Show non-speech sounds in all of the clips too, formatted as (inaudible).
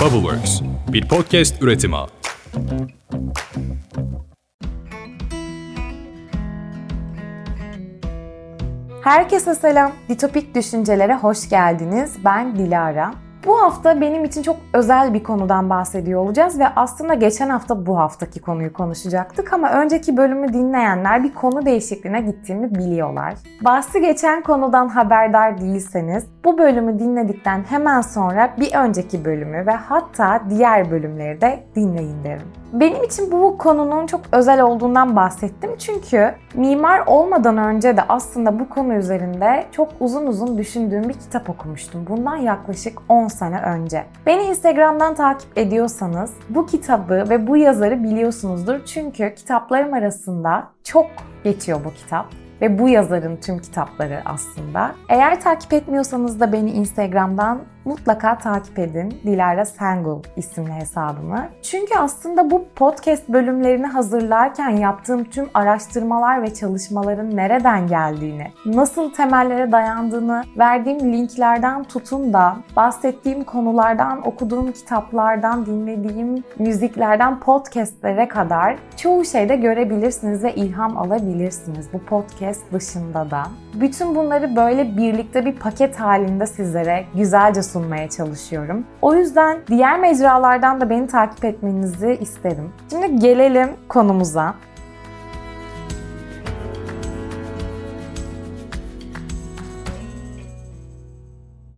Bubbleworks, bir podcast üretimi. Herkese selam. Ditopik Düşüncelere hoş geldiniz. Ben Dilara. Bu hafta benim için çok özel bir konudan bahsediyor olacağız ve aslında geçen hafta bu haftaki konuyu konuşacaktık ama önceki bölümü dinleyenler bir konu değişikliğine gittiğimi biliyorlar. Bahsi geçen konudan haberdar değilseniz bu bölümü dinledikten hemen sonra bir önceki bölümü ve hatta diğer bölümleri de dinleyin derim. Benim için bu konunun çok özel olduğundan bahsettim çünkü mimar olmadan önce de aslında bu konu üzerinde çok uzun uzun düşündüğüm bir kitap okumuştum. Bundan yaklaşık 10 sene önce. Beni Instagram'dan takip ediyorsanız bu kitabı ve bu yazarı biliyorsunuzdur. Çünkü kitaplarım arasında çok geçiyor bu kitap ve bu yazarın tüm kitapları aslında. Eğer takip etmiyorsanız da beni Instagram'dan mutlaka takip edin. Dilara Sengul isimli hesabımı. Çünkü aslında bu podcast bölümlerini hazırlarken yaptığım tüm araştırmalar ve çalışmaların nereden geldiğini, nasıl temellere dayandığını, verdiğim linklerden tutun da bahsettiğim konulardan, okuduğum kitaplardan, dinlediğim müziklerden podcastlere kadar çoğu şeyde görebilirsiniz ve ilham alabilirsiniz bu podcast dışında da. Bütün bunları böyle birlikte bir paket halinde sizlere güzelce sunmaya çalışıyorum. O yüzden diğer mecralardan da beni takip etmenizi isterim. Şimdi gelelim konumuza.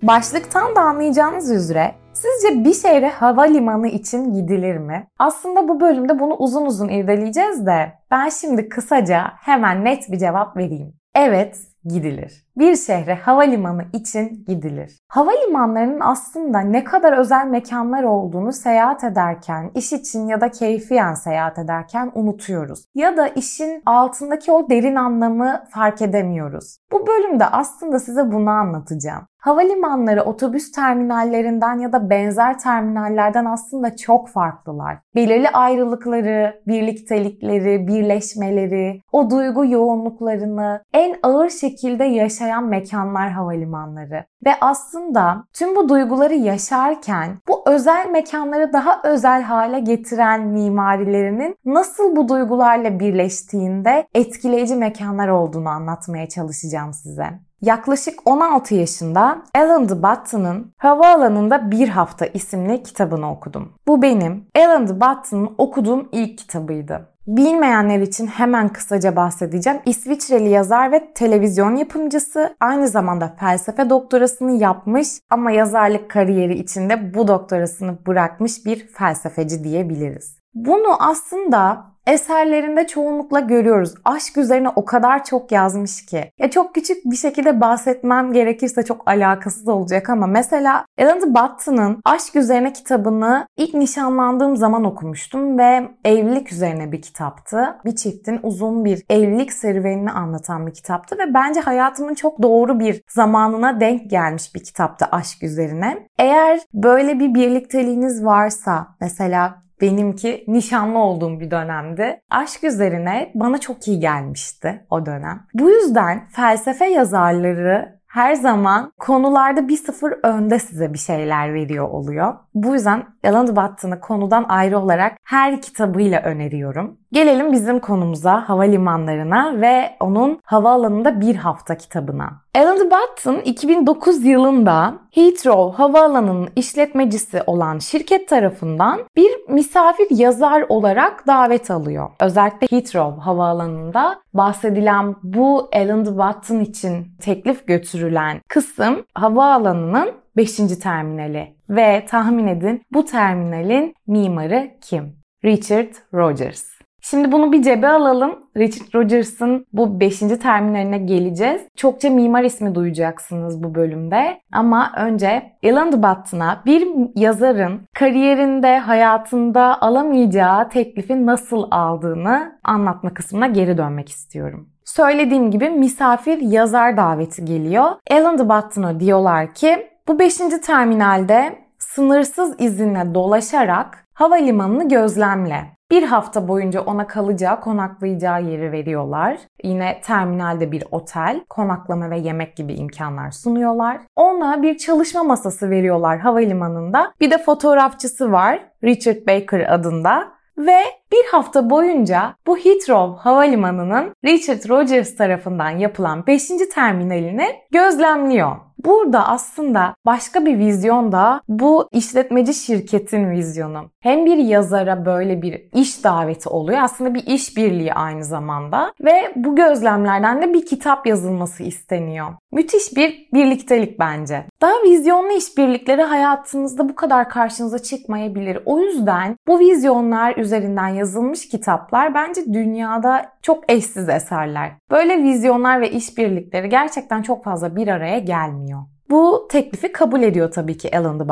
Başlıktan da anlayacağınız üzere Sizce bir şehre havalimanı için gidilir mi? Aslında bu bölümde bunu uzun uzun irdeleyeceğiz de ben şimdi kısaca hemen net bir cevap vereyim. Evet, gidilir. Bir şehre havalimanı için gidilir. Havalimanlarının aslında ne kadar özel mekanlar olduğunu seyahat ederken, iş için ya da keyfiyen seyahat ederken unutuyoruz. Ya da işin altındaki o derin anlamı fark edemiyoruz. Bu bölümde aslında size bunu anlatacağım. Havalimanları otobüs terminallerinden ya da benzer terminallerden aslında çok farklılar. Belirli ayrılıkları, birliktelikleri, birleşmeleri, o duygu yoğunluklarını en ağır şekilde yaşayan mekanlar havalimanları. Ve aslında tüm bu duyguları yaşarken bu özel mekanları daha özel hale getiren mimarilerinin nasıl bu duygularla birleştiğinde etkileyici mekanlar olduğunu anlatmaya çalışacağım size. Yaklaşık 16 yaşında Alan de Botton'ın Havaalanında Bir Hafta isimli kitabını okudum. Bu benim Alan de Botton'ın okuduğum ilk kitabıydı. Bilmeyenler için hemen kısaca bahsedeceğim. İsviçreli yazar ve televizyon yapımcısı, aynı zamanda felsefe doktorasını yapmış ama yazarlık kariyeri içinde bu doktorasını bırakmış bir felsefeci diyebiliriz. Bunu aslında eserlerinde çoğunlukla görüyoruz. Aşk üzerine o kadar çok yazmış ki. Ya çok küçük bir şekilde bahsetmem gerekirse çok alakasız olacak ama mesela Alan Button'ın Aşk Üzerine kitabını ilk nişanlandığım zaman okumuştum ve evlilik üzerine bir kitaptı. Bir çiftin uzun bir evlilik serüvenini anlatan bir kitaptı ve bence hayatımın çok doğru bir zamanına denk gelmiş bir kitaptı aşk üzerine. Eğer böyle bir birlikteliğiniz varsa mesela benimki nişanlı olduğum bir dönemdi. Aşk üzerine bana çok iyi gelmişti o dönem. Bu yüzden felsefe yazarları her zaman konularda bir sıfır önde size bir şeyler veriyor oluyor. Bu yüzden Alan Battı'nı konudan ayrı olarak her kitabıyla öneriyorum. Gelelim bizim konumuza, havalimanlarına ve onun havaalanında bir hafta kitabına. Alan Button 2009 yılında Heathrow Havaalanı'nın işletmecisi olan şirket tarafından bir misafir yazar olarak davet alıyor. Özellikle Heathrow Havaalanı'nda bahsedilen bu Alan Button için teklif götürülen kısım havaalanının 5. terminali ve tahmin edin bu terminalin mimarı kim? Richard Rogers. Şimdi bunu bir cebe alalım. Richard Rogers'ın bu 5. terminaline geleceğiz. Çokça mimar ismi duyacaksınız bu bölümde. Ama önce Alan Button'a bir yazarın kariyerinde, hayatında alamayacağı teklifi nasıl aldığını anlatma kısmına geri dönmek istiyorum. Söylediğim gibi misafir yazar daveti geliyor. Alan Button'a diyorlar ki bu 5. terminalde sınırsız izinle dolaşarak havalimanını gözlemle. Bir hafta boyunca ona kalacağı, konaklayacağı yeri veriyorlar. Yine terminalde bir otel, konaklama ve yemek gibi imkanlar sunuyorlar. Ona bir çalışma masası veriyorlar havalimanında. Bir de fotoğrafçısı var Richard Baker adında. Ve bir hafta boyunca bu Heathrow Havalimanı'nın Richard Rogers tarafından yapılan 5. terminalini gözlemliyor. Burada aslında başka bir vizyon da bu işletmeci şirketin vizyonu. Hem bir yazara böyle bir iş daveti oluyor. Aslında bir iş birliği aynı zamanda. Ve bu gözlemlerden de bir kitap yazılması isteniyor. Müthiş bir birliktelik bence. Daha vizyonlu işbirlikleri hayatınızda bu kadar karşınıza çıkmayabilir. O yüzden bu vizyonlar üzerinden yazılmış kitaplar bence dünyada çok eşsiz eserler. Böyle vizyonlar ve işbirlikleri gerçekten çok fazla bir araya gelmiyor. Bu teklifi kabul ediyor tabii ki Alan de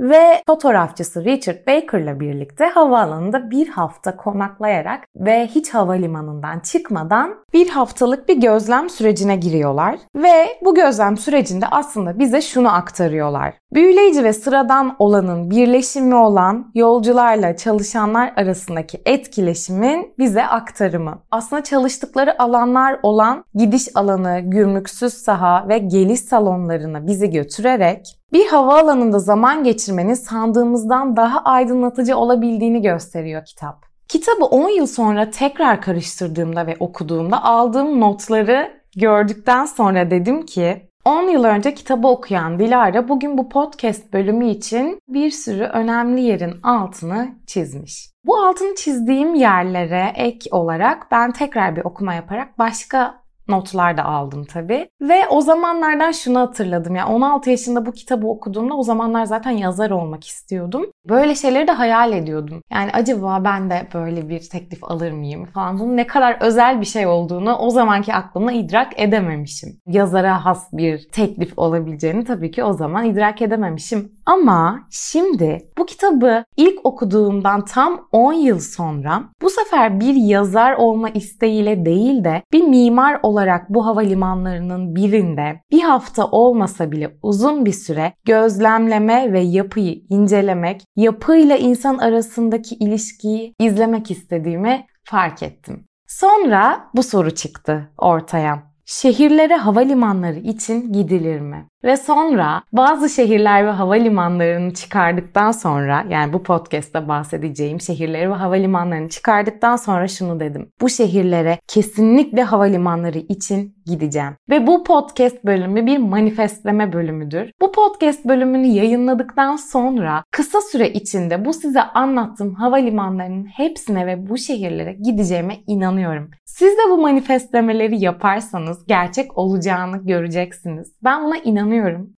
ve fotoğrafçısı Richard Baker'la birlikte havaalanında bir hafta konaklayarak ve hiç havalimanından çıkmadan bir haftalık bir gözlem sürecine giriyorlar ve bu gözlem sürecinde aslında bize şunu aktarıyorlar. Büyüleyici ve sıradan olanın birleşimi olan yolcularla çalışanlar arasındaki etkileşimin bize aktarımı. Aslında çalıştıkları alanlar olan gidiş alanı, gümrüksüz saha ve geliş salonlarını bizi götürerek bir havaalanında zaman geçirmenin sandığımızdan daha aydınlatıcı olabildiğini gösteriyor kitap. Kitabı 10 yıl sonra tekrar karıştırdığımda ve okuduğumda aldığım notları gördükten sonra dedim ki 10 yıl önce kitabı okuyan Dilara bugün bu podcast bölümü için bir sürü önemli yerin altını çizmiş. Bu altını çizdiğim yerlere ek olarak ben tekrar bir okuma yaparak başka notlar da aldım tabii. Ve o zamanlardan şunu hatırladım. Yani 16 yaşında bu kitabı okuduğumda o zamanlar zaten yazar olmak istiyordum. Böyle şeyleri de hayal ediyordum. Yani acaba ben de böyle bir teklif alır mıyım falan. Bunun ne kadar özel bir şey olduğunu o zamanki aklımla idrak edememişim. Yazara has bir teklif olabileceğini tabii ki o zaman idrak edememişim. Ama şimdi bu kitabı ilk okuduğumdan tam 10 yıl sonra bu sefer bir yazar olma isteğiyle değil de bir mimar olarak bu havalimanlarının birinde bir hafta olmasa bile uzun bir süre gözlemleme ve yapıyı incelemek, yapıyla insan arasındaki ilişkiyi izlemek istediğimi fark ettim. Sonra bu soru çıktı ortaya. Şehirlere havalimanları için gidilir mi? Ve sonra bazı şehirler ve havalimanlarını çıkardıktan sonra yani bu podcast'ta bahsedeceğim şehirleri ve havalimanlarını çıkardıktan sonra şunu dedim. Bu şehirlere kesinlikle havalimanları için gideceğim. Ve bu podcast bölümü bir manifestleme bölümüdür. Bu podcast bölümünü yayınladıktan sonra kısa süre içinde bu size anlattığım havalimanlarının hepsine ve bu şehirlere gideceğime inanıyorum. Siz de bu manifestlemeleri yaparsanız gerçek olacağını göreceksiniz. Ben buna inanıyorum.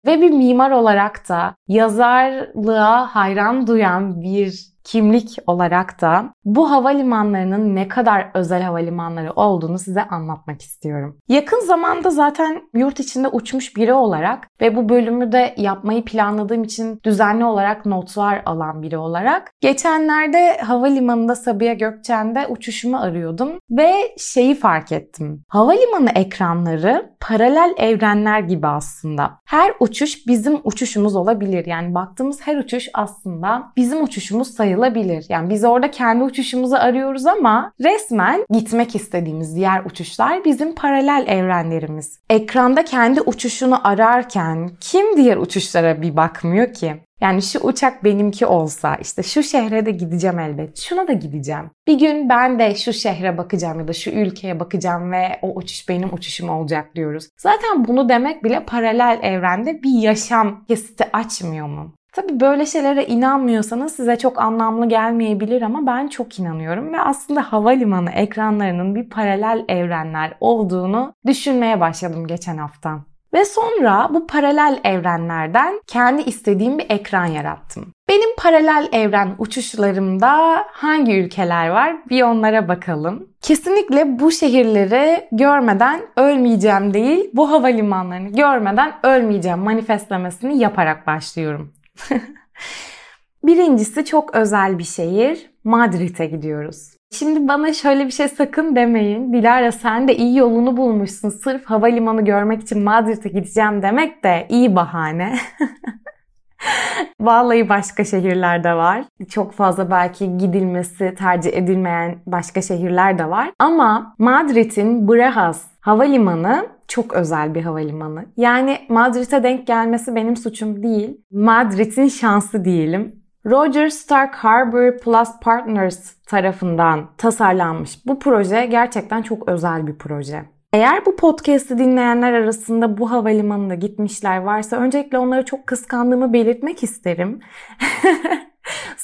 Ve bir mimar olarak da yazarlığa hayran duyan bir kimlik olarak da bu havalimanlarının ne kadar özel havalimanları olduğunu size anlatmak istiyorum. Yakın zamanda zaten yurt içinde uçmuş biri olarak ve bu bölümü de yapmayı planladığım için düzenli olarak notlar alan biri olarak geçenlerde havalimanında Sabiha Gökçen'de uçuşumu arıyordum ve şeyi fark ettim. Havalimanı ekranları paralel evrenler gibi aslında. Her uçuş bizim uçuşumuz olabilir. Yani baktığımız her uçuş aslında bizim uçuşumuz sayılır sayılabilir. Yani biz orada kendi uçuşumuzu arıyoruz ama resmen gitmek istediğimiz diğer uçuşlar bizim paralel evrenlerimiz. Ekranda kendi uçuşunu ararken kim diğer uçuşlara bir bakmıyor ki? Yani şu uçak benimki olsa işte şu şehre de gideceğim elbet. Şuna da gideceğim. Bir gün ben de şu şehre bakacağım ya da şu ülkeye bakacağım ve o uçuş benim uçuşum olacak diyoruz. Zaten bunu demek bile paralel evrende bir yaşam kesiti açmıyor mu? Tabii böyle şeylere inanmıyorsanız size çok anlamlı gelmeyebilir ama ben çok inanıyorum ve aslında havalimanı ekranlarının bir paralel evrenler olduğunu düşünmeye başladım geçen hafta. Ve sonra bu paralel evrenlerden kendi istediğim bir ekran yarattım. Benim paralel evren uçuşlarımda hangi ülkeler var? Bir onlara bakalım. Kesinlikle bu şehirleri görmeden ölmeyeceğim değil, bu havalimanlarını görmeden ölmeyeceğim manifestlemesini yaparak başlıyorum. (laughs) Birincisi çok özel bir şehir. Madrid'e gidiyoruz. Şimdi bana şöyle bir şey sakın demeyin. Dilara sen de iyi yolunu bulmuşsun. Sırf havalimanı görmek için Madrid'e gideceğim demek de iyi bahane. (laughs) Vallahi başka şehirlerde var. Çok fazla belki gidilmesi tercih edilmeyen başka şehirler de var. Ama Madrid'in Barajas havalimanı çok özel bir havalimanı. Yani Madrid'e denk gelmesi benim suçum değil. Madrid'in şansı diyelim. Roger Stark Harbor Plus Partners tarafından tasarlanmış bu proje gerçekten çok özel bir proje. Eğer bu podcast'i dinleyenler arasında bu havalimanına gitmişler varsa öncelikle onları çok kıskandığımı belirtmek isterim. (laughs)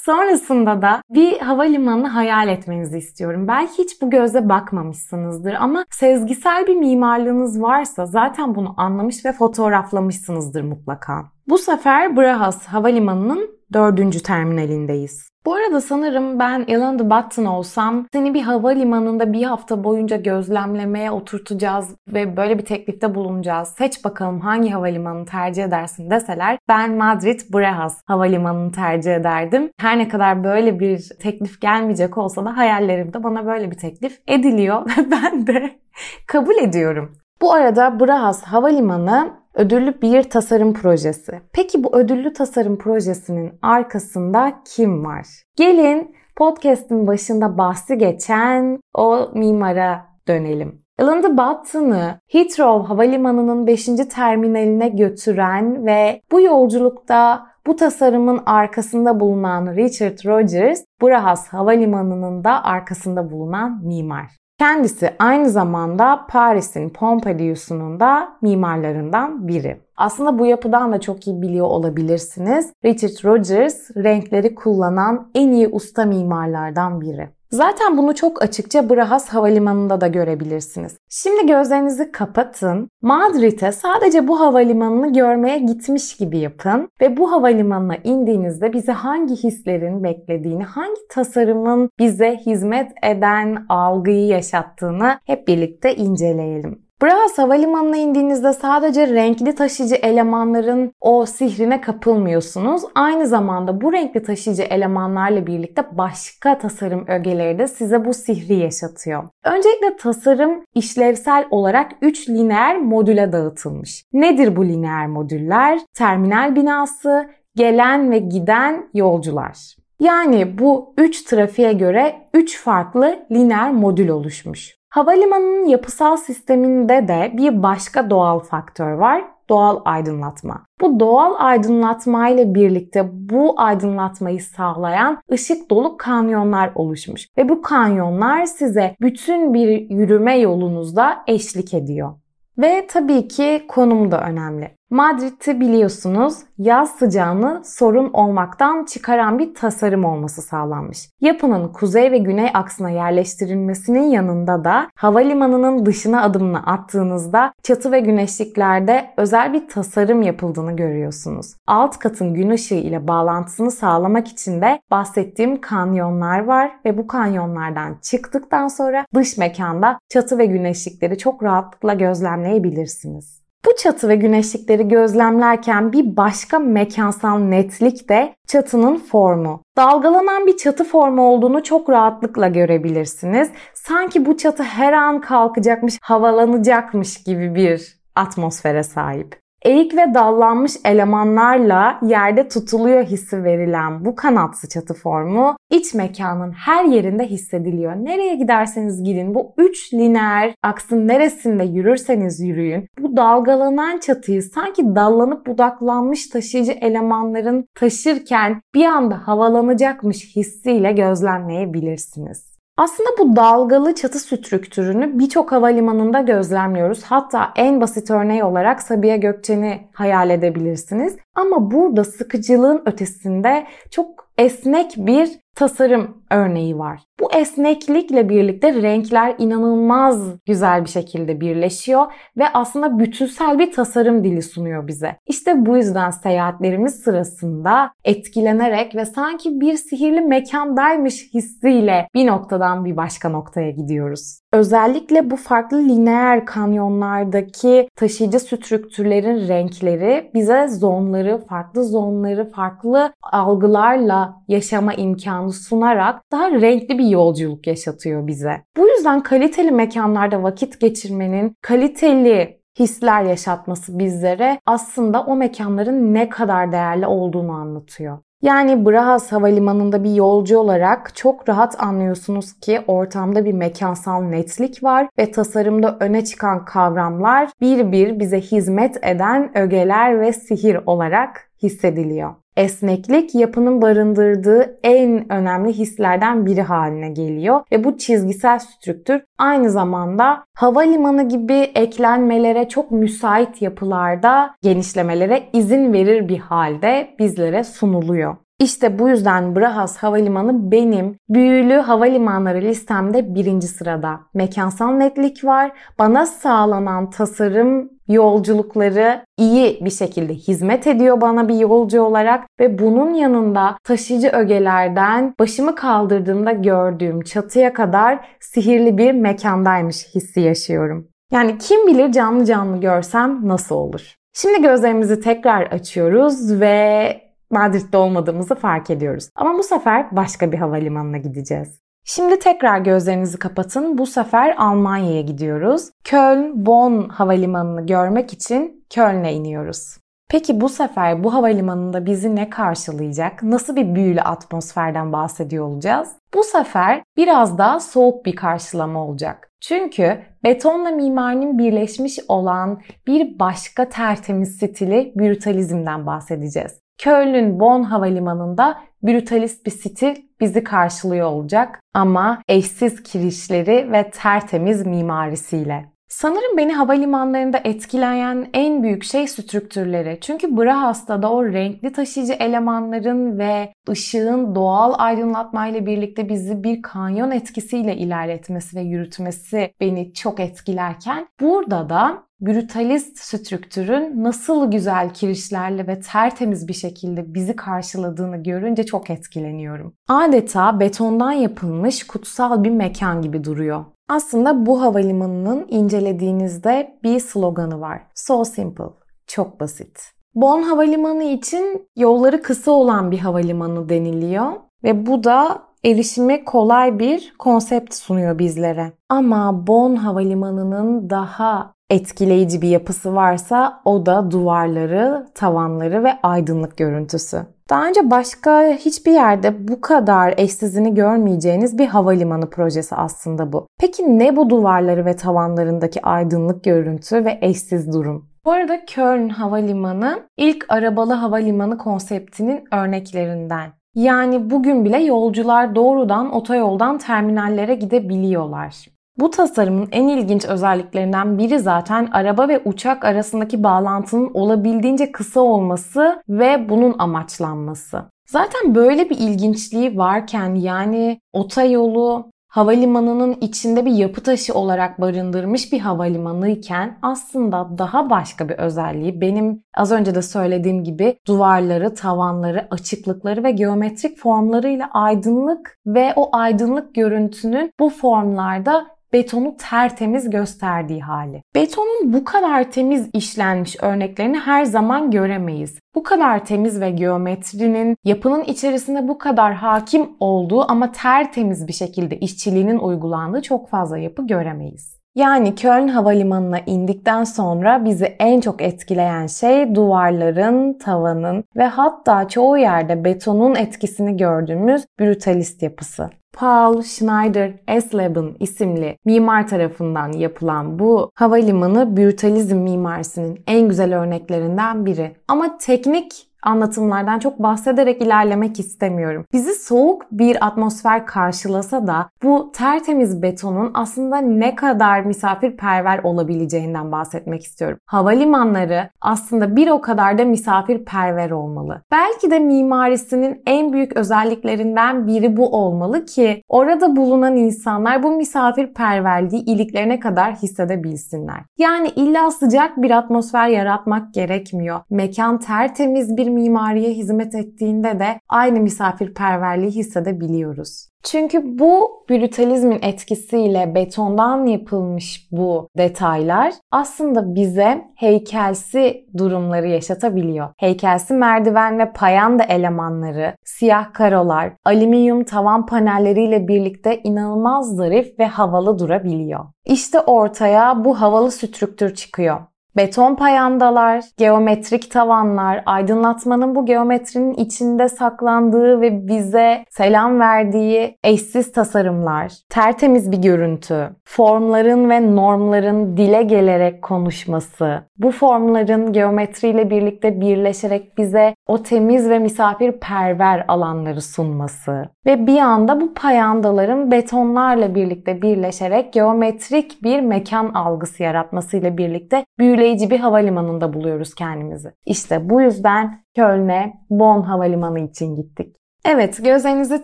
Sonrasında da bir havalimanını hayal etmenizi istiyorum. Belki hiç bu gözle bakmamışsınızdır ama sezgisel bir mimarlığınız varsa zaten bunu anlamış ve fotoğraflamışsınızdır mutlaka. Bu sefer Brahas Havalimanı'nın dördüncü terminalindeyiz. Bu arada sanırım ben Alan the Button olsam seni bir havalimanında bir hafta boyunca gözlemlemeye oturtacağız ve böyle bir teklifte bulunacağız. Seç bakalım hangi havalimanını tercih edersin deseler ben Madrid Barajas havalimanını tercih ederdim. Her ne kadar böyle bir teklif gelmeyecek olsa da hayallerimde bana böyle bir teklif ediliyor (laughs) ve ben de kabul ediyorum. Bu arada Barajas Havalimanı ödüllü bir tasarım projesi. Peki bu ödüllü tasarım projesinin arkasında kim var? Gelin podcast'in başında bahsi geçen o mimara dönelim. Alan Button'ı Heathrow Havalimanı'nın 5. terminaline götüren ve bu yolculukta bu tasarımın arkasında bulunan Richard Rogers, Brahas Havalimanı'nın da arkasında bulunan mimar. Kendisi aynı zamanda Paris'in Pompidou'sunun da mimarlarından biri. Aslında bu yapıdan da çok iyi biliyor olabilirsiniz. Richard Rogers renkleri kullanan en iyi usta mimarlardan biri. Zaten bunu çok açıkça Brahas Havalimanı'nda da görebilirsiniz. Şimdi gözlerinizi kapatın. Madrid'e sadece bu havalimanını görmeye gitmiş gibi yapın ve bu havalimanına indiğinizde bize hangi hislerin beklediğini, hangi tasarımın bize hizmet eden algıyı yaşattığını hep birlikte inceleyelim. Bravas Havalimanı'na indiğinizde sadece renkli taşıyıcı elemanların o sihrine kapılmıyorsunuz. Aynı zamanda bu renkli taşıyıcı elemanlarla birlikte başka tasarım ögeleri de size bu sihri yaşatıyor. Öncelikle tasarım işlevsel olarak 3 lineer modüle dağıtılmış. Nedir bu lineer modüller? Terminal binası, gelen ve giden yolcular. Yani bu 3 trafiğe göre 3 farklı lineer modül oluşmuş. Havalimanının yapısal sisteminde de bir başka doğal faktör var. Doğal aydınlatma. Bu doğal aydınlatma ile birlikte bu aydınlatmayı sağlayan ışık dolu kanyonlar oluşmuş. Ve bu kanyonlar size bütün bir yürüme yolunuzda eşlik ediyor. Ve tabii ki konum da önemli. Madrid'i biliyorsunuz yaz sıcağını sorun olmaktan çıkaran bir tasarım olması sağlanmış. Yapının kuzey ve güney aksına yerleştirilmesinin yanında da havalimanının dışına adımını attığınızda çatı ve güneşliklerde özel bir tasarım yapıldığını görüyorsunuz. Alt katın gün ışığı ile bağlantısını sağlamak için de bahsettiğim kanyonlar var ve bu kanyonlardan çıktıktan sonra dış mekanda çatı ve güneşlikleri çok rahatlıkla gözlemleyebilirsiniz. Bu çatı ve güneşlikleri gözlemlerken bir başka mekansal netlik de çatının formu. Dalgalanan bir çatı formu olduğunu çok rahatlıkla görebilirsiniz. Sanki bu çatı her an kalkacakmış, havalanacakmış gibi bir atmosfere sahip. Eğik ve dallanmış elemanlarla yerde tutuluyor hissi verilen bu kanatsı çatı formu iç mekanın her yerinde hissediliyor. Nereye giderseniz gidin bu üç lineer aksın neresinde yürürseniz yürüyün bu dalgalanan çatıyı sanki dallanıp budaklanmış taşıyıcı elemanların taşırken bir anda havalanacakmış hissiyle gözlemleyebilirsiniz. Aslında bu dalgalı çatı strüktürünü birçok havalimanında gözlemliyoruz. Hatta en basit örneği olarak Sabiha Gökçen'i hayal edebilirsiniz. Ama burada sıkıcılığın ötesinde çok esnek bir tasarım örneği var. Bu esneklikle birlikte renkler inanılmaz güzel bir şekilde birleşiyor ve aslında bütünsel bir tasarım dili sunuyor bize. İşte bu yüzden seyahatlerimiz sırasında etkilenerek ve sanki bir sihirli mekandaymış hissiyle bir noktadan bir başka noktaya gidiyoruz. Özellikle bu farklı lineer kanyonlardaki taşıyıcı strüktürlerin renkleri bize zonları, farklı zonları, farklı algılarla yaşama imkanı sunarak daha renkli bir yolculuk yaşatıyor bize. Bu yüzden kaliteli mekanlarda vakit geçirmenin, kaliteli hisler yaşatması bizlere aslında o mekanların ne kadar değerli olduğunu anlatıyor. Yani Brahas Havalimanı'nda bir yolcu olarak çok rahat anlıyorsunuz ki ortamda bir mekansal netlik var ve tasarımda öne çıkan kavramlar bir bir bize hizmet eden ögeler ve sihir olarak hissediliyor. Esneklik yapının barındırdığı en önemli hislerden biri haline geliyor ve bu çizgisel strüktür aynı zamanda havalimanı gibi eklenmelere çok müsait yapılarda genişlemelere izin verir bir halde bizlere sunuluyor. İşte bu yüzden Brahas Havalimanı benim büyülü havalimanları listemde birinci sırada. Mekansal netlik var. Bana sağlanan tasarım yolculukları iyi bir şekilde hizmet ediyor bana bir yolcu olarak ve bunun yanında taşıyıcı ögelerden başımı kaldırdığımda gördüğüm çatıya kadar sihirli bir mekandaymış hissi yaşıyorum. Yani kim bilir canlı canlı görsem nasıl olur? Şimdi gözlerimizi tekrar açıyoruz ve Madrid'de olmadığımızı fark ediyoruz. Ama bu sefer başka bir havalimanına gideceğiz. Şimdi tekrar gözlerinizi kapatın. Bu sefer Almanya'ya gidiyoruz. Köln, Bonn havalimanını görmek için Köln'e iniyoruz. Peki bu sefer bu havalimanında bizi ne karşılayacak? Nasıl bir büyülü atmosferden bahsediyor olacağız? Bu sefer biraz daha soğuk bir karşılama olacak. Çünkü betonla mimarinin birleşmiş olan bir başka tertemiz stili brutalizmden bahsedeceğiz. Köln'ün Bonn havalimanında brutalist bir stil bizi karşılıyor olacak ama eşsiz kirişleri ve tertemiz mimarisiyle. Sanırım beni havalimanlarında etkileyen en büyük şey strüktürleri. Çünkü Brahas'ta o renkli taşıyıcı elemanların ve ışığın doğal aydınlatmayla birlikte bizi bir kanyon etkisiyle ilerletmesi ve yürütmesi beni çok etkilerken burada da brutalist strüktürün nasıl güzel kirişlerle ve tertemiz bir şekilde bizi karşıladığını görünce çok etkileniyorum. Adeta betondan yapılmış kutsal bir mekan gibi duruyor. Aslında bu havalimanının incelediğinizde bir sloganı var. So simple, çok basit. Bonn Havalimanı için yolları kısa olan bir havalimanı deniliyor ve bu da erişimi kolay bir konsept sunuyor bizlere. Ama Bonn Havalimanı'nın daha etkileyici bir yapısı varsa o da duvarları, tavanları ve aydınlık görüntüsü. Daha önce başka hiçbir yerde bu kadar eşsizini görmeyeceğiniz bir havalimanı projesi aslında bu. Peki ne bu duvarları ve tavanlarındaki aydınlık görüntü ve eşsiz durum? Bu arada Köln Havalimanı ilk arabalı havalimanı konseptinin örneklerinden. Yani bugün bile yolcular doğrudan otoyoldan terminallere gidebiliyorlar. Bu tasarımın en ilginç özelliklerinden biri zaten araba ve uçak arasındaki bağlantının olabildiğince kısa olması ve bunun amaçlanması. Zaten böyle bir ilginçliği varken yani otoyolu havalimanının içinde bir yapı taşı olarak barındırmış bir havalimanı iken aslında daha başka bir özelliği benim az önce de söylediğim gibi duvarları, tavanları, açıklıkları ve geometrik formlarıyla aydınlık ve o aydınlık görüntünün bu formlarda betonu tertemiz gösterdiği hali. Betonun bu kadar temiz işlenmiş örneklerini her zaman göremeyiz. Bu kadar temiz ve geometrinin yapının içerisinde bu kadar hakim olduğu ama tertemiz bir şekilde işçiliğinin uygulandığı çok fazla yapı göremeyiz. Yani Köln Havalimanı'na indikten sonra bizi en çok etkileyen şey duvarların, tavanın ve hatta çoğu yerde betonun etkisini gördüğümüz brutalist yapısı. Paul Schneider Esleben isimli mimar tarafından yapılan bu havalimanı brutalizm mimarisinin en güzel örneklerinden biri. Ama teknik anlatımlardan çok bahsederek ilerlemek istemiyorum. Bizi soğuk bir atmosfer karşılasa da bu tertemiz betonun aslında ne kadar misafirperver olabileceğinden bahsetmek istiyorum. Havalimanları aslında bir o kadar da misafirperver olmalı. Belki de mimarisinin en büyük özelliklerinden biri bu olmalı ki orada bulunan insanlar bu misafirperverliği iliklerine kadar hissedebilsinler. Yani illa sıcak bir atmosfer yaratmak gerekmiyor. Mekan tertemiz bir mimariye hizmet ettiğinde de aynı misafirperverliği hissedebiliyoruz. Çünkü bu brutalizmin etkisiyle betondan yapılmış bu detaylar aslında bize heykelsi durumları yaşatabiliyor. Heykelsi merdiven ve payanda elemanları, siyah karolar, alüminyum tavan panelleriyle birlikte inanılmaz zarif ve havalı durabiliyor. İşte ortaya bu havalı strüktür çıkıyor. Beton payandalar, geometrik tavanlar, aydınlatmanın bu geometrinin içinde saklandığı ve bize selam verdiği eşsiz tasarımlar, tertemiz bir görüntü, formların ve normların dile gelerek konuşması, bu formların geometriyle birlikte birleşerek bize o temiz ve misafirperver alanları sunması ve bir anda bu payandaların betonlarla birlikte birleşerek geometrik bir mekan algısı yaratmasıyla birlikte büyüleyici bir havalimanında buluyoruz kendimizi. İşte bu yüzden Köln'e Bonn Havalimanı için gittik. Evet, gözlerinizi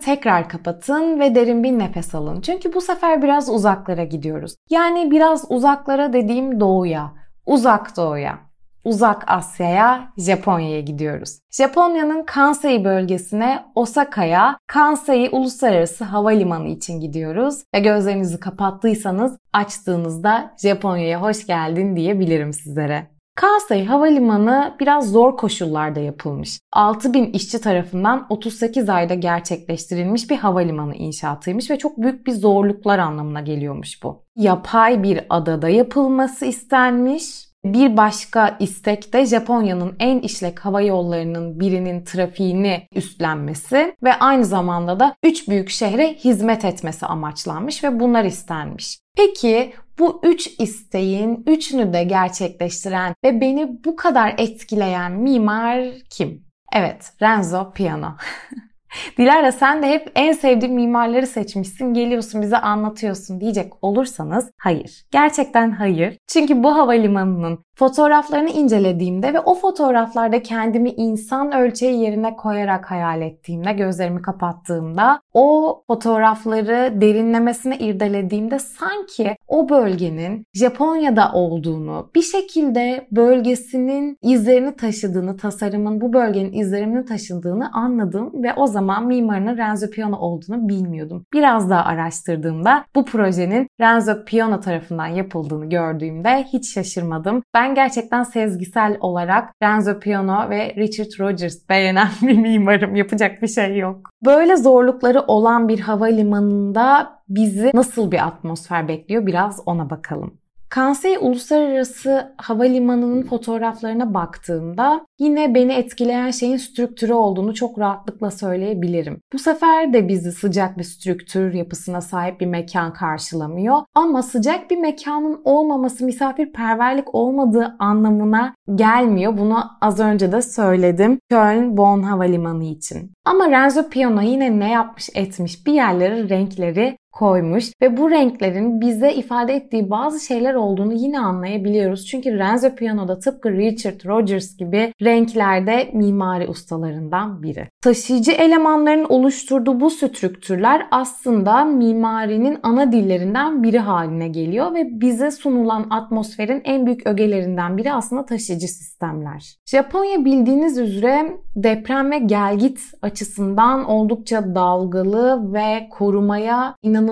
tekrar kapatın ve derin bir nefes alın. Çünkü bu sefer biraz uzaklara gidiyoruz. Yani biraz uzaklara dediğim doğuya, uzak doğuya. Uzak Asya'ya, Japonya'ya gidiyoruz. Japonya'nın Kansai bölgesine Osaka'ya Kansai Uluslararası Havalimanı için gidiyoruz. Ve gözlerinizi kapattıysanız açtığınızda Japonya'ya hoş geldin diyebilirim sizlere. Kansai Havalimanı biraz zor koşullarda yapılmış. 6000 işçi tarafından 38 ayda gerçekleştirilmiş bir havalimanı inşaatıymış ve çok büyük bir zorluklar anlamına geliyormuş bu. Yapay bir adada yapılması istenmiş bir başka istek de Japonya'nın en işlek hava yollarının birinin trafiğini üstlenmesi ve aynı zamanda da üç büyük şehre hizmet etmesi amaçlanmış ve bunlar istenmiş. Peki bu üç isteğin üçünü de gerçekleştiren ve beni bu kadar etkileyen mimar kim? Evet, Renzo Piano. (laughs) Dilara sen de hep en sevdiğin mimarları seçmişsin, geliyorsun bize anlatıyorsun diyecek olursanız hayır. Gerçekten hayır. Çünkü bu havalimanının Fotoğraflarını incelediğimde ve o fotoğraflarda kendimi insan ölçeği yerine koyarak hayal ettiğimde, gözlerimi kapattığımda, o fotoğrafları derinlemesine irdelediğimde sanki o bölgenin Japonya'da olduğunu, bir şekilde bölgesinin izlerini taşıdığını, tasarımın bu bölgenin izlerini taşıdığını anladım ve o zaman mimarının Renzo Piano olduğunu bilmiyordum. Biraz daha araştırdığımda bu projenin Renzo Piano tarafından yapıldığını gördüğümde hiç şaşırmadım. Ben ben gerçekten sezgisel olarak Renzo Piano ve Richard Rogers beğenen (laughs) bir mimarım. Yapacak bir şey yok. Böyle zorlukları olan bir havalimanında bizi nasıl bir atmosfer bekliyor biraz ona bakalım. Kansai Uluslararası Havalimanı'nın fotoğraflarına baktığımda yine beni etkileyen şeyin strüktürü olduğunu çok rahatlıkla söyleyebilirim. Bu sefer de bizi sıcak bir strüktür yapısına sahip bir mekan karşılamıyor. Ama sıcak bir mekanın olmaması misafirperverlik olmadığı anlamına gelmiyor. Bunu az önce de söyledim. Köln-Bonn Havalimanı için. Ama Renzo Piano yine ne yapmış etmiş bir yerleri renkleri koymuş ve bu renklerin bize ifade ettiği bazı şeyler olduğunu yine anlayabiliyoruz. Çünkü Renzo Piano'da tıpkı Richard Rogers gibi renklerde mimari ustalarından biri. Taşıyıcı elemanların oluşturduğu bu strüktürler aslında mimarinin ana dillerinden biri haline geliyor ve bize sunulan atmosferin en büyük ögelerinden biri aslında taşıyıcı sistemler. Japonya bildiğiniz üzere deprem ve gelgit açısından oldukça dalgalı ve korumaya inanılmaz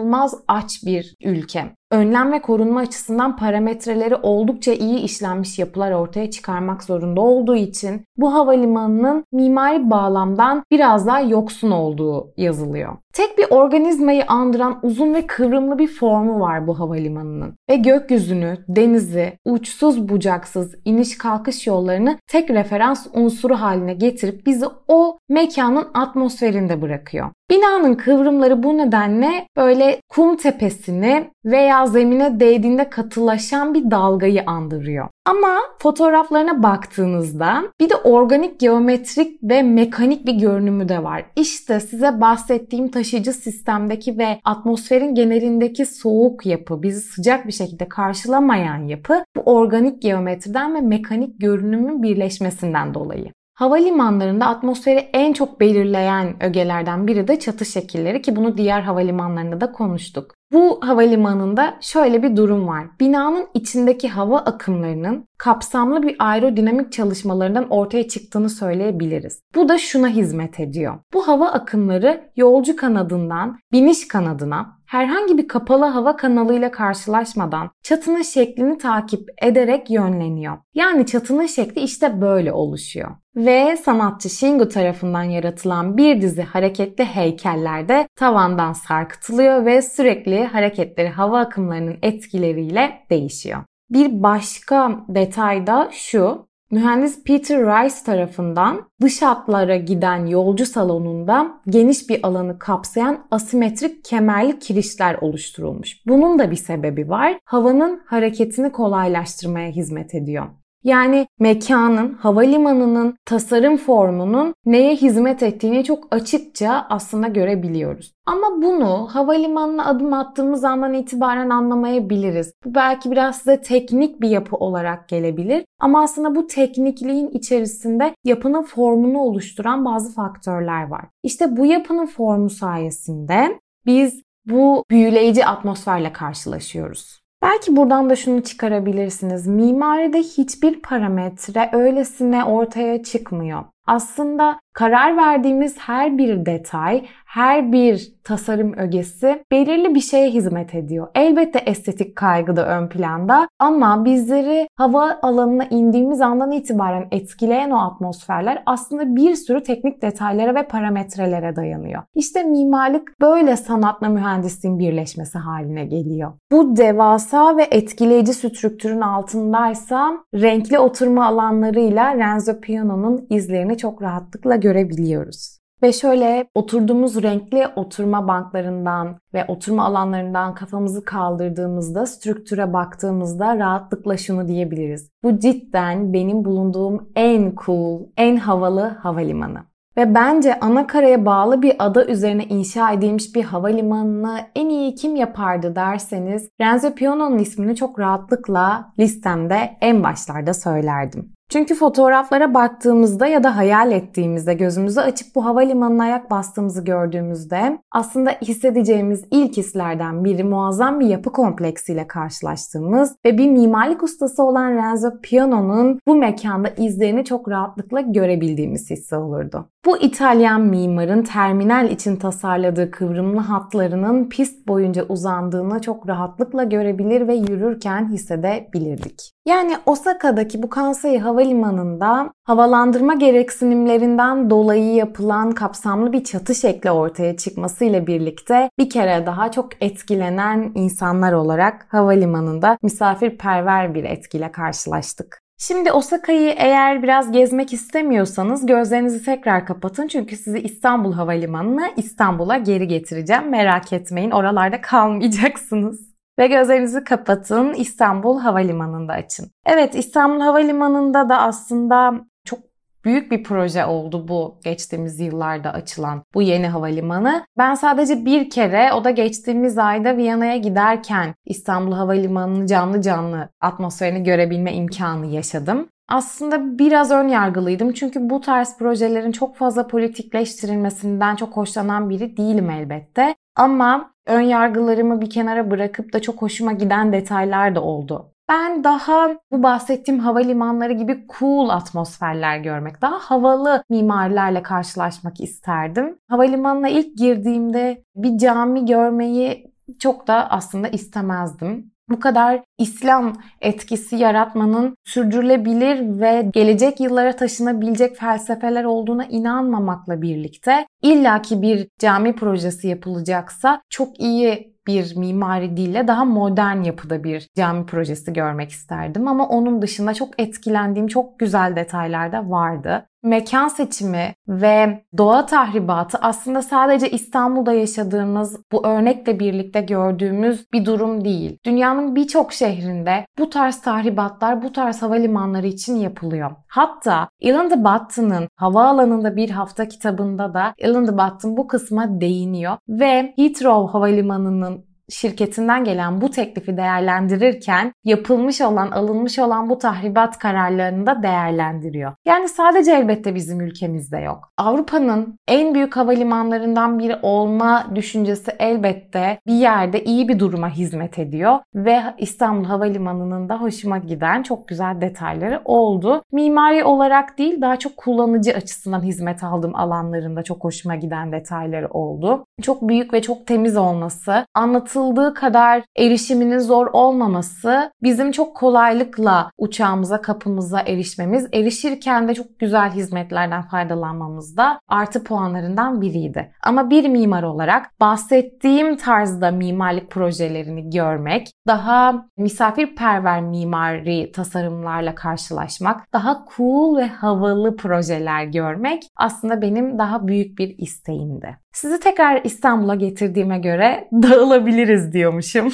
aç bir ülke önlem ve korunma açısından parametreleri oldukça iyi işlenmiş yapılar ortaya çıkarmak zorunda olduğu için bu havalimanının mimari bağlamdan biraz daha yoksun olduğu yazılıyor. Tek bir organizmayı andıran uzun ve kıvrımlı bir formu var bu havalimanının. Ve gökyüzünü, denizi, uçsuz bucaksız iniş kalkış yollarını tek referans unsuru haline getirip bizi o mekanın atmosferinde bırakıyor. Binanın kıvrımları bu nedenle böyle kum tepesini veya zemine değdiğinde katılaşan bir dalgayı andırıyor. Ama fotoğraflarına baktığınızda bir de organik, geometrik ve mekanik bir görünümü de var. İşte size bahsettiğim taşıyıcı sistemdeki ve atmosferin genelindeki soğuk yapı, bizi sıcak bir şekilde karşılamayan yapı bu organik geometriden ve mekanik görünümün birleşmesinden dolayı. Havalimanlarında atmosferi en çok belirleyen ögelerden biri de çatı şekilleri ki bunu diğer havalimanlarında da konuştuk. Bu havalimanında şöyle bir durum var. Binanın içindeki hava akımlarının kapsamlı bir aerodinamik çalışmalarından ortaya çıktığını söyleyebiliriz. Bu da şuna hizmet ediyor. Bu hava akımları yolcu kanadından biniş kanadına herhangi bir kapalı hava kanalıyla karşılaşmadan çatının şeklini takip ederek yönleniyor. Yani çatının şekli işte böyle oluşuyor. Ve sanatçı Shingu tarafından yaratılan bir dizi hareketli heykellerde tavandan sarkıtılıyor ve sürekli hareketleri hava akımlarının etkileriyle değişiyor. Bir başka detay da şu. Mühendis Peter Rice tarafından dış hatlara giden yolcu salonunda geniş bir alanı kapsayan asimetrik kemerli kirişler oluşturulmuş. Bunun da bir sebebi var. Havanın hareketini kolaylaştırmaya hizmet ediyor. Yani mekanın, havalimanının tasarım formunun neye hizmet ettiğini çok açıkça aslında görebiliyoruz. Ama bunu havalimanına adım attığımız andan itibaren anlamayabiliriz. Bu belki biraz size teknik bir yapı olarak gelebilir. Ama aslında bu teknikliğin içerisinde yapının formunu oluşturan bazı faktörler var. İşte bu yapının formu sayesinde biz bu büyüleyici atmosferle karşılaşıyoruz. Belki buradan da şunu çıkarabilirsiniz. Mimaride hiçbir parametre öylesine ortaya çıkmıyor. Aslında karar verdiğimiz her bir detay, her bir tasarım ögesi belirli bir şeye hizmet ediyor. Elbette estetik kaygı da ön planda ama bizleri hava alanına indiğimiz andan itibaren etkileyen o atmosferler aslında bir sürü teknik detaylara ve parametrelere dayanıyor. İşte mimarlık böyle sanatla mühendisliğin birleşmesi haline geliyor. Bu devasa ve etkileyici strüktürün altındaysa renkli oturma alanlarıyla Renzo Piano'nun izlerini çok rahatlıkla görebiliyoruz. Ve şöyle oturduğumuz renkli oturma banklarından ve oturma alanlarından kafamızı kaldırdığımızda, strüktüre baktığımızda rahatlıkla şunu diyebiliriz. Bu cidden benim bulunduğum en cool, en havalı havalimanı. Ve bence ana bağlı bir ada üzerine inşa edilmiş bir havalimanını en iyi kim yapardı derseniz Renzo Piano'nun ismini çok rahatlıkla listemde en başlarda söylerdim. Çünkü fotoğraflara baktığımızda ya da hayal ettiğimizde gözümüzü açıp bu havalimanına ayak bastığımızı gördüğümüzde aslında hissedeceğimiz ilk hislerden biri muazzam bir yapı kompleksiyle karşılaştığımız ve bir mimarlık ustası olan Renzo Piano'nun bu mekanda izlerini çok rahatlıkla görebildiğimiz hissi olurdu. Bu İtalyan mimarın terminal için tasarladığı kıvrımlı hatlarının pist boyunca uzandığını çok rahatlıkla görebilir ve yürürken hissedebilirdik. Yani Osaka'daki bu Kansai Havalimanı'nda havalandırma gereksinimlerinden dolayı yapılan kapsamlı bir çatı şekli ortaya çıkmasıyla birlikte bir kere daha çok etkilenen insanlar olarak havalimanında misafirperver bir etkiyle karşılaştık. Şimdi Osaka'yı eğer biraz gezmek istemiyorsanız gözlerinizi tekrar kapatın çünkü sizi İstanbul Havalimanı'na İstanbul'a geri getireceğim. Merak etmeyin oralarda (laughs) kalmayacaksınız. Ve gözlerinizi kapatın İstanbul Havalimanı'nda açın. Evet İstanbul Havalimanı'nda da aslında çok büyük bir proje oldu bu geçtiğimiz yıllarda açılan bu yeni havalimanı. Ben sadece bir kere o da geçtiğimiz ayda Viyana'ya giderken İstanbul Havalimanı'nın canlı canlı atmosferini görebilme imkanı yaşadım. Aslında biraz ön yargılıydım çünkü bu tarz projelerin çok fazla politikleştirilmesinden çok hoşlanan biri değilim elbette. Ama ön yargılarımı bir kenara bırakıp da çok hoşuma giden detaylar da oldu. Ben daha bu bahsettiğim havalimanları gibi cool atmosferler görmek, daha havalı mimarilerle karşılaşmak isterdim. Havalimanına ilk girdiğimde bir cami görmeyi çok da aslında istemezdim bu kadar İslam etkisi yaratmanın sürdürülebilir ve gelecek yıllara taşınabilecek felsefeler olduğuna inanmamakla birlikte illaki bir cami projesi yapılacaksa çok iyi bir mimari dille daha modern yapıda bir cami projesi görmek isterdim. Ama onun dışında çok etkilendiğim çok güzel detaylar da vardı mekan seçimi ve doğa tahribatı aslında sadece İstanbul'da yaşadığımız bu örnekle birlikte gördüğümüz bir durum değil. Dünyanın birçok şehrinde bu tarz tahribatlar bu tarz havalimanları için yapılıyor. Hatta Alan de Botton'ın havaalanında bir hafta kitabında da Alan de Botton bu kısma değiniyor ve Heathrow Havalimanı'nın şirketinden gelen bu teklifi değerlendirirken yapılmış olan, alınmış olan bu tahribat kararlarını da değerlendiriyor. Yani sadece elbette bizim ülkemizde yok. Avrupa'nın en büyük havalimanlarından biri olma düşüncesi elbette bir yerde iyi bir duruma hizmet ediyor ve İstanbul Havalimanı'nın da hoşuma giden çok güzel detayları oldu. Mimari olarak değil daha çok kullanıcı açısından hizmet aldığım alanlarında çok hoşuma giden detayları oldu. Çok büyük ve çok temiz olması, anlatı anlatıldığı kadar erişiminin zor olmaması bizim çok kolaylıkla uçağımıza, kapımıza erişmemiz, erişirken de çok güzel hizmetlerden faydalanmamız da artı puanlarından biriydi. Ama bir mimar olarak bahsettiğim tarzda mimarlık projelerini görmek, daha misafirperver mimari tasarımlarla karşılaşmak, daha cool ve havalı projeler görmek aslında benim daha büyük bir isteğimdi. Sizi tekrar İstanbul'a getirdiğime göre dağılabiliriz diyormuşum.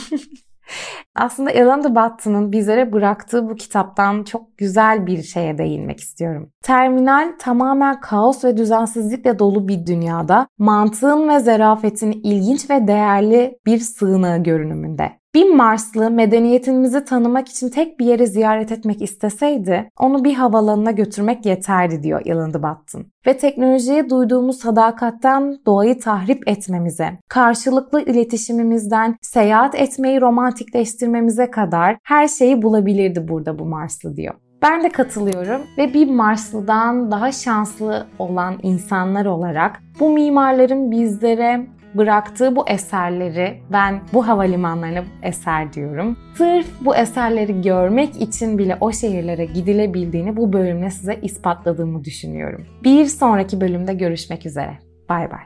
(laughs) Aslında Alan de Botton'ın bizlere bıraktığı bu kitaptan çok güzel bir şeye değinmek istiyorum. Terminal tamamen kaos ve düzensizlikle dolu bir dünyada mantığın ve zarafetin ilginç ve değerli bir sığınağı görünümünde. Bir Marslı medeniyetimizi tanımak için tek bir yere ziyaret etmek isteseydi onu bir havalanına götürmek yeterdi diyor Alan de. Ve teknolojiye duyduğumuz sadakatten doğayı tahrip etmemize, karşılıklı iletişimimizden seyahat etmeyi romantikleştirmemize kadar her şeyi bulabilirdi burada bu Marslı diyor. Ben de katılıyorum ve bir Marslı'dan daha şanslı olan insanlar olarak bu mimarların bizlere bıraktığı bu eserleri ben bu havalimanlarına eser diyorum. Sırf bu eserleri görmek için bile o şehirlere gidilebildiğini bu bölümle size ispatladığımı düşünüyorum. Bir sonraki bölümde görüşmek üzere. Bay bay.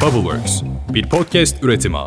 Bubbleworks bir podcast üretimi.